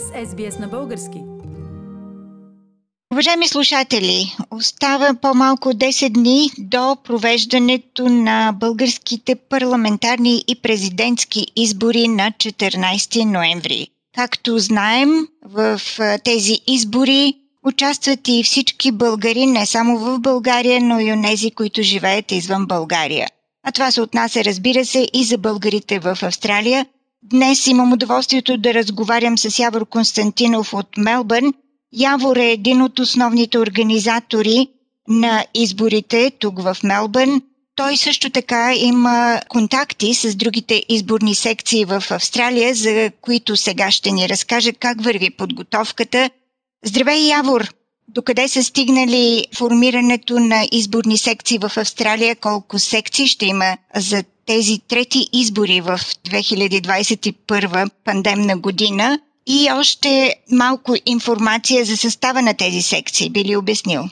сте с SBS на български. Уважаеми слушатели, остава по-малко 10 дни до провеждането на българските парламентарни и президентски избори на 14 ноември. Както знаем, в тези избори участват и всички българи, не само в България, но и онези, които живеят извън България. А това се отнася, разбира се, и за българите в Австралия. Днес имам удоволствието да разговарям с Явор Константинов от Мелбърн. Явор е един от основните организатори на изборите тук в Мелбърн. Той също така има контакти с другите изборни секции в Австралия, за които сега ще ни разкаже как върви подготовката. Здравей, Явор! Докъде са стигнали формирането на изборни секции в Австралия? Колко секции ще има за тези трети избори в 2021 пандемна година? И още малко информация за състава на тези секции. Би ли обяснил?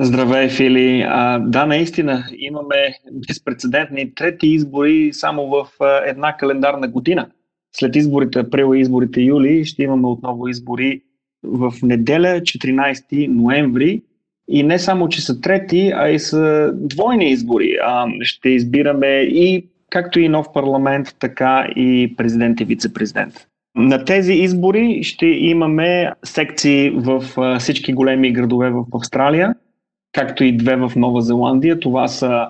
Здравей, Фили. А, да, наистина имаме безпредседентни трети избори само в една календарна година. След изборите април и изборите юли ще имаме отново избори в неделя, 14 ноември. И не само, че са трети, а и са двойни избори. А, ще избираме и както и нов парламент, така и президент и вице-президент. На тези избори ще имаме секции в всички големи градове в Австралия, както и две в Нова Зеландия. Това са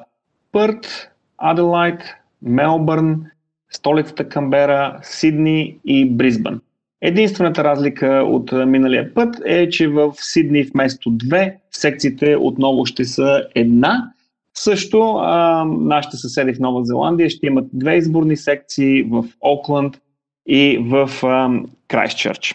Пърт, Аделайт, Мелбърн, столицата Камбера, Сидни и Бризбън. Единствената разлика от миналия път е, че в Сидни вместо две, секциите отново ще са една. Също а, нашите съседи в Нова Зеландия ще имат две изборни секции в Окланд и в Крайстчърч.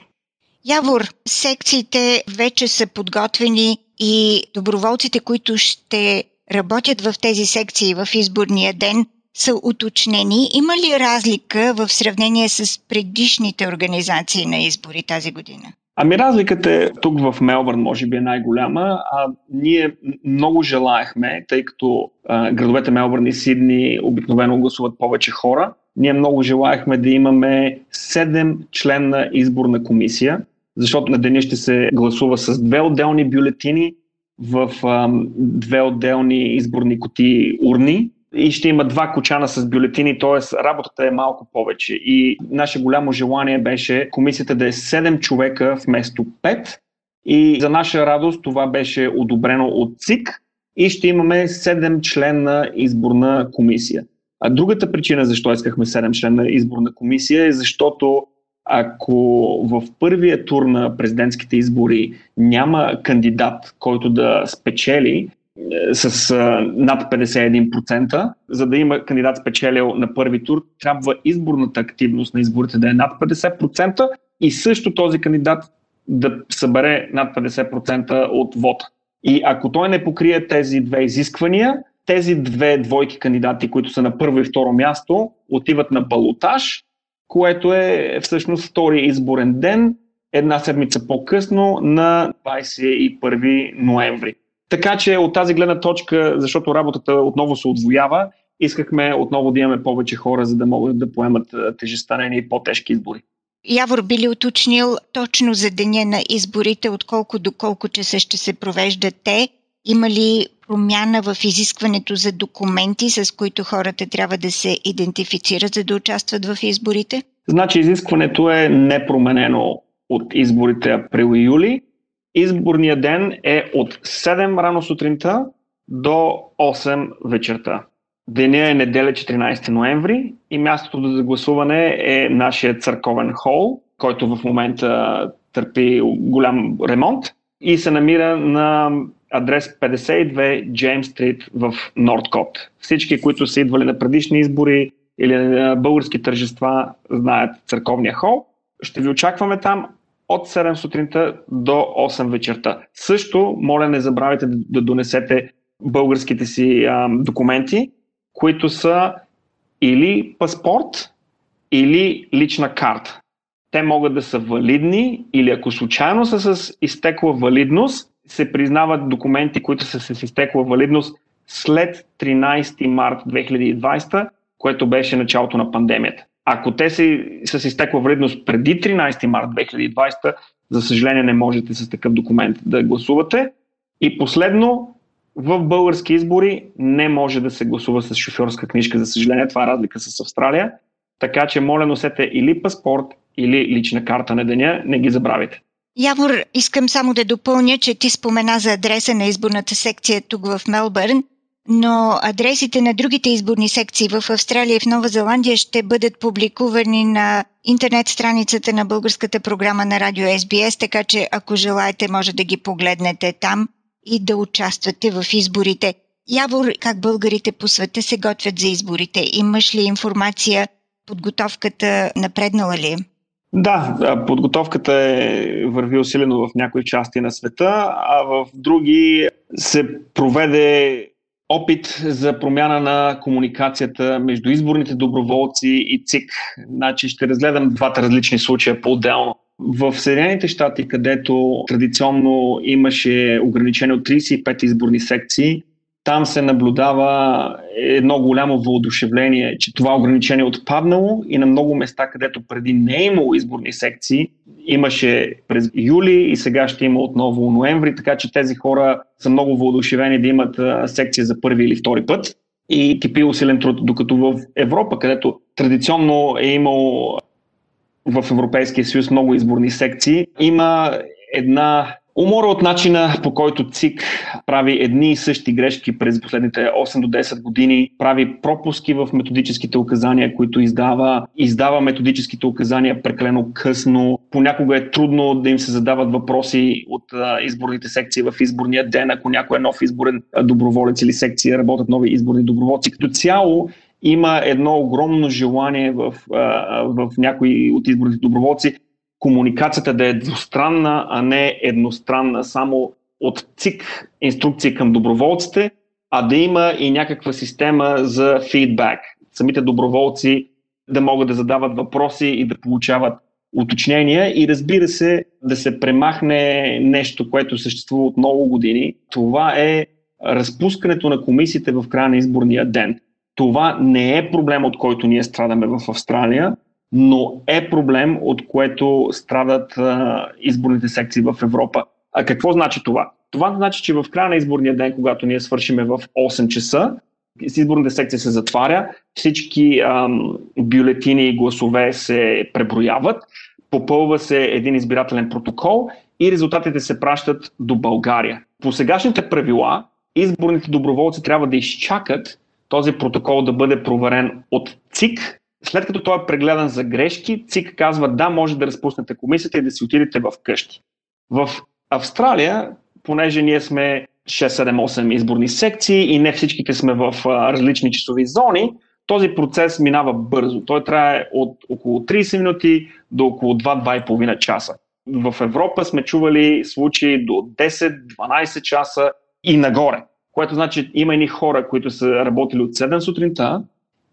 Явор, секциите вече са подготвени и доброволците, които ще работят в тези секции в изборния ден, са уточнени. Има ли разлика в сравнение с предишните организации на избори тази година? Ами разликата е тук в Мелбърн, може би е най-голяма. А, ние много желаехме, тъй като а, градовете Мелбърн и Сидни обикновено гласуват повече хора, ние много желаехме да имаме 7 членна изборна комисия, защото на деня ще се гласува с две отделни бюлетини в а, две отделни изборни коти урни и ще има два кочана с бюлетини, т.е. работата е малко повече. И наше голямо желание беше комисията да е 7 човека вместо 5. И за наша радост това беше одобрено от ЦИК и ще имаме 7 членна изборна комисия. А другата причина защо искахме 7 члена изборна комисия е защото ако в първия тур на президентските избори няма кандидат, който да спечели, с над 51%. За да има кандидат спечелил на първи тур, трябва изборната активност на изборите да е над 50% и също този кандидат да събере над 50% от вода. И ако той не покрие тези две изисквания, тези две двойки кандидати, които са на първо и второ място, отиват на балотаж, което е всъщност втори изборен ден, една седмица по-късно на 21 ноември. Така че от тази гледна точка, защото работата отново се отвоява, искахме отново да имаме повече хора, за да могат да поемат тежеста и по-тежки избори. Явор би ли уточнил точно за деня на изборите, отколко до колко часа ще се провеждат те? Има ли промяна в изискването за документи, с които хората трябва да се идентифицират, за да участват в изборите? Значи изискването е непроменено от изборите април и юли. Изборният ден е от 7 рано сутринта до 8 вечерта. Деня е неделя 14 ноември и мястото за гласуване е нашия църковен хол, който в момента търпи голям ремонт и се намира на адрес 52 Джеймс Стрит в Нордкот. Всички, които са идвали на предишни избори или на български тържества, знаят църковния хол. Ще ви очакваме там от 7 сутринта до 8 вечерта. Също, моля, не забравяйте да, донесете българските си а, документи, които са или паспорт, или лична карта. Те могат да са валидни или ако случайно са с изтекла валидност, се признават документи, които са с изтекла валидност след 13 март 2020, което беше началото на пандемията. Ако те са, с изтекла вредност преди 13 март 2020, за съжаление не можете с такъв документ да гласувате. И последно, в български избори не може да се гласува с шофьорска книжка, за съжаление. Това е разлика с Австралия. Така че, моля, носете или паспорт, или лична карта на деня. Не ги забравяйте. Явор, искам само да допълня, че ти спомена за адреса на изборната секция тук в Мелбърн, но адресите на другите изборни секции в Австралия и в Нова Зеландия ще бъдат публикувани на интернет страницата на българската програма на радио SBS, така че ако желаете може да ги погледнете там и да участвате в изборите. Явор, как българите по света се готвят за изборите? Имаш ли информация? Подготовката напреднала ли? Да, подготовката е върви усилено в някои части на света, а в други се проведе опит за промяна на комуникацията между изборните доброволци и ЦИК. Значи ще разгледам двата различни случая по-отделно. В Съединените щати, където традиционно имаше ограничение от 35 изборни секции, там се наблюдава едно голямо въодушевление, че това ограничение е отпаднало и на много места, където преди не е имало изборни секции, имаше през юли и сега ще има отново ноември, така че тези хора са много въодушевени да имат секция за първи или втори път. И кипи усилен труд, докато в Европа, където традиционно е имало в Европейския съюз много изборни секции, има една Умора от начина по който ЦИК прави едни и същи грешки през последните 8 до 10 години, прави пропуски в методическите указания, които издава, издава методическите указания прекалено късно. Понякога е трудно да им се задават въпроси от изборните секции в изборния ден, ако някой е нов изборен доброволец или секция, работят нови изборни доброволци. Като цяло има едно огромно желание в, в някои от изборните доброволци комуникацията да е двустранна, а не едностранна, само от ЦИК инструкции към доброволците, а да има и някаква система за фидбак. Самите доброволци да могат да задават въпроси и да получават уточнения и разбира се да се премахне нещо, което съществува от много години. Това е разпускането на комисиите в края на изборния ден. Това не е проблем, от който ние страдаме в Австралия, но е проблем, от което страдат а, изборните секции в Европа. А какво значи това? Това значи, че в края на изборния ден, когато ние свършиме в 8 часа, изборната секция се затваря, всички ам, бюлетини и гласове се преброяват, попълва се един избирателен протокол и резултатите се пращат до България. По сегашните правила, изборните доброволци трябва да изчакат този протокол да бъде проверен от ЦИК, след като той е прегледан за грешки, ЦИК казва да, може да разпуснете комисията и да си отидете в къщи. В Австралия, понеже ние сме 6-7-8 изборни секции и не всичките сме в различни часови зони, този процес минава бързо. Той трае от около 30 минути до около 2-2,5 часа. В Европа сме чували случаи до 10-12 часа и нагоре. Което значи има едни хора, които са работили от 7 сутринта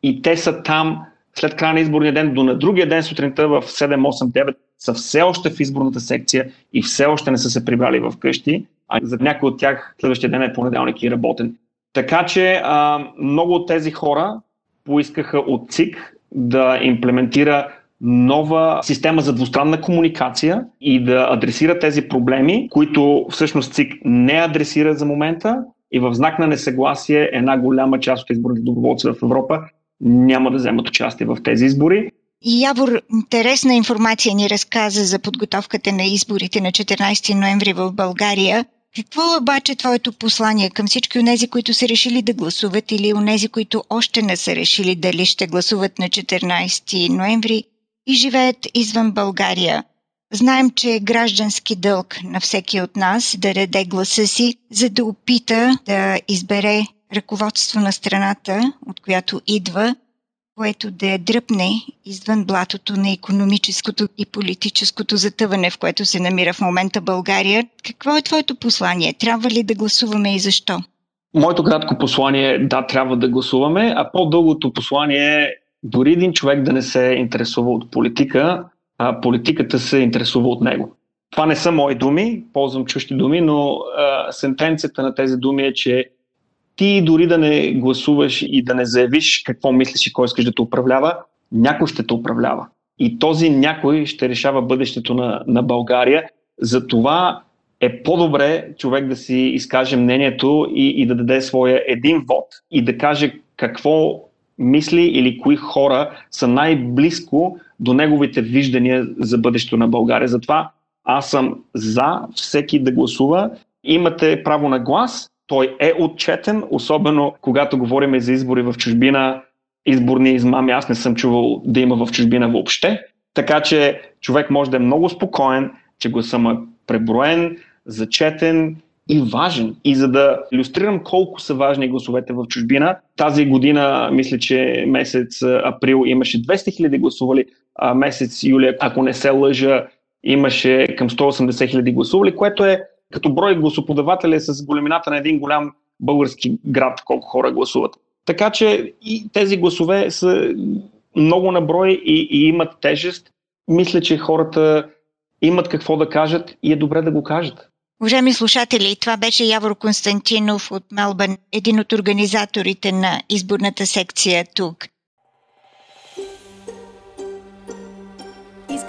и те са там след края на изборния ден до на другия ден сутринта в 7, 8, 9 са все още в изборната секция и все още не са се прибрали в къщи, а за някои от тях следващия ден е понеделник и работен. Така че а, много от тези хора поискаха от ЦИК да имплементира нова система за двустранна комуникация и да адресира тези проблеми, които всъщност ЦИК не адресира за момента и в знак на несъгласие една голяма част от изборните доброволци в Европа няма да вземат участие в тези избори. Явор, интересна информация ни разказа за подготовката на изборите на 14 ноември в България. Какво е обаче твоето послание към всички от тези, които са решили да гласуват или от тези, които още не са решили дали ще гласуват на 14 ноември и живеят извън България? Знаем, че е граждански дълг на всеки от нас да даде гласа си, за да опита да избере ръководство на страната, от която идва, което да я дръпне извън блатото на економическото и политическото затъване, в което се намира в момента България. Какво е твоето послание? Трябва ли да гласуваме и защо? Моето кратко послание е да, трябва да гласуваме, а по-дългото послание е дори един човек да не се интересува от политика, а политиката се интересува от него. Това не са мои думи, ползвам чужди думи, но а, сентенцията на тези думи е, че ти дори да не гласуваш и да не заявиш какво мислиш и кой искаш да те управлява, някой ще те управлява. И този някой ще решава бъдещето на, на България. Затова е по-добре човек да си изкаже мнението и, и да даде своя един вод и да каже какво мисли или кои хора са най-близко до неговите виждания за бъдещето на България. Затова аз съм за всеки да гласува. Имате право на глас, той е отчетен, особено когато говорим за избори в чужбина, изборни измами. Аз не съм чувал да има в чужбина въобще. Така че човек може да е много спокоен, че гласа му е преброен, зачетен и важен. И за да иллюстрирам колко са важни гласовете в чужбина, тази година, мисля, че месец април имаше 200 хиляди гласували, а месец юли, ако не се лъжа, имаше към 180 хиляди гласували, което е като брой гласоподаватели с големината на един голям български град, колко хора гласуват. Така че и тези гласове са много на брой и, и имат тежест. Мисля, че хората имат какво да кажат и е добре да го кажат. Уважаеми слушатели, това беше Явор Константинов от Мелбърн, един от организаторите на изборната секция тук.